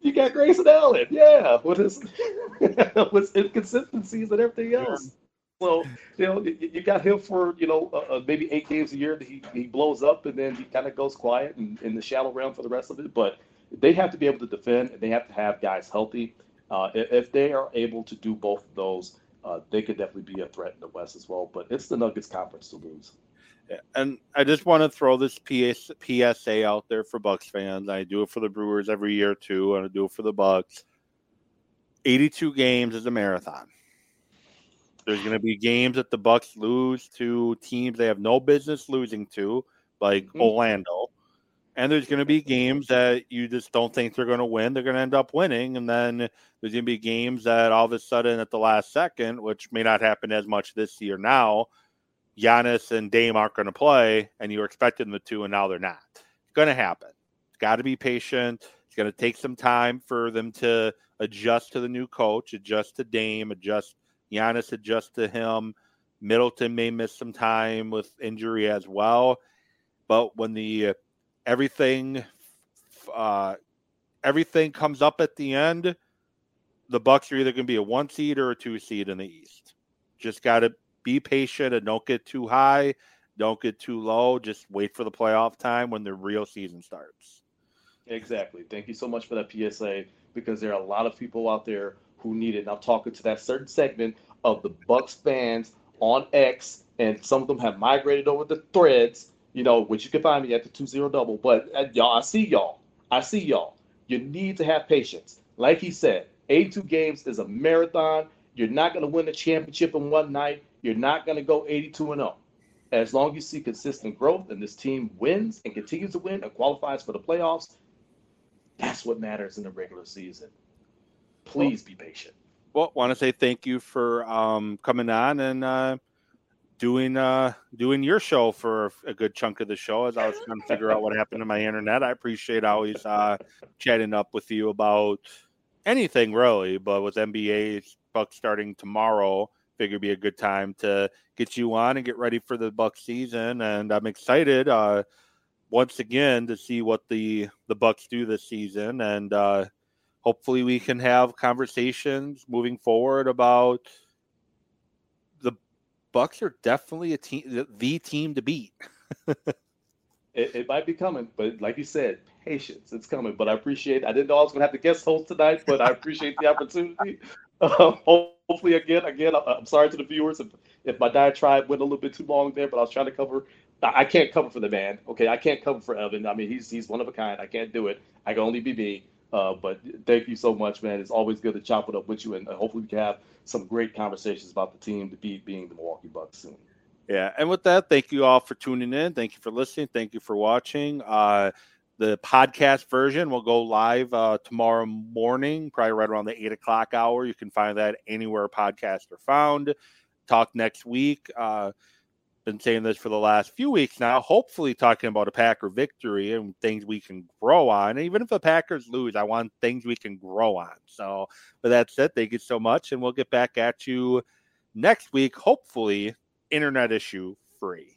you got Grayson Allen. Yeah, with his with inconsistencies and everything else. So you know you, got him for you know uh, uh maybe eight games a year that he, he blows up and then he kind of goes quiet and in the shallow realm for the rest of it. But they have to be able to defend and they have to have guys healthy. Uh, if they are able to do both of those, uh, they could definitely be a threat in the West as well. But it's the Nuggets conference to lose. And I just want to throw this PS, PSA out there for Bucks fans. I do it for the Brewers every year too, and I do it for the Bucks. 82 games is a marathon. There's going to be games that the Bucks lose to teams they have no business losing to, like mm-hmm. Orlando and there's going to be games that you just don't think they're going to win. They're going to end up winning. And then there's going to be games that all of a sudden at the last second, which may not happen as much this year now, Giannis and Dame aren't going to play, and you were expecting the two, and now they're not. It's going to happen. It's got to be patient. It's going to take some time for them to adjust to the new coach, adjust to Dame, adjust Giannis, adjust to him. Middleton may miss some time with injury as well. But when the everything uh, everything comes up at the end, the Bucks are either going to be a one seed or a two seed in the East. Just got to be patient and don't get too high, don't get too low. Just wait for the playoff time when the real season starts. Exactly. Thank you so much for that PSA because there are a lot of people out there who need it. And I'm talking to that certain segment of the Bucks fans on X, and some of them have migrated over the threads you know, which you can find me at the two zero double. But uh, y'all, I see y'all. I see y'all. You need to have patience. Like he said, 82 games is a marathon. You're not going to win the championship in one night. You're not going to go 82 and 0. As long as you see consistent growth and this team wins and continues to win and qualifies for the playoffs, that's what matters in the regular season. Please well, be patient. Well, want to say thank you for um, coming on and uh, doing uh doing your show for a good chunk of the show as I was trying to figure out what happened to my internet. I appreciate always uh chatting up with you about anything really, but with NBA Bucks starting tomorrow, figure be a good time to get you on and get ready for the Bucks season. And I'm excited uh once again to see what the the Bucks do this season and uh hopefully we can have conversations moving forward about the Bucks are definitely a team, the team to beat. it, it, might be coming, but like you said, patience. It's coming. But I appreciate. I didn't know I was going to have to guest host tonight, but I appreciate the opportunity. Um, hopefully, again, again, I'm sorry to the viewers if, if my diatribe went a little bit too long there, but I was trying to cover. I can't cover for the man. Okay, I can't cover for Evan. I mean, he's he's one of a kind. I can't do it. I can only be me. Uh, but thank you so much, man. It's always good to chop it up with you, and hopefully we can have some great conversations about the team to be being the Milwaukee Bucks soon. Yeah, and with that, thank you all for tuning in. Thank you for listening. Thank you for watching. Uh, the podcast version will go live uh, tomorrow morning, probably right around the eight o'clock hour. You can find that anywhere podcasts are found. Talk next week. Uh, been saying this for the last few weeks now, hopefully talking about a Packer victory and things we can grow on. Even if the Packers lose, I want things we can grow on. So, but that's it. Thank you so much. And we'll get back at you next week, hopefully, internet issue free.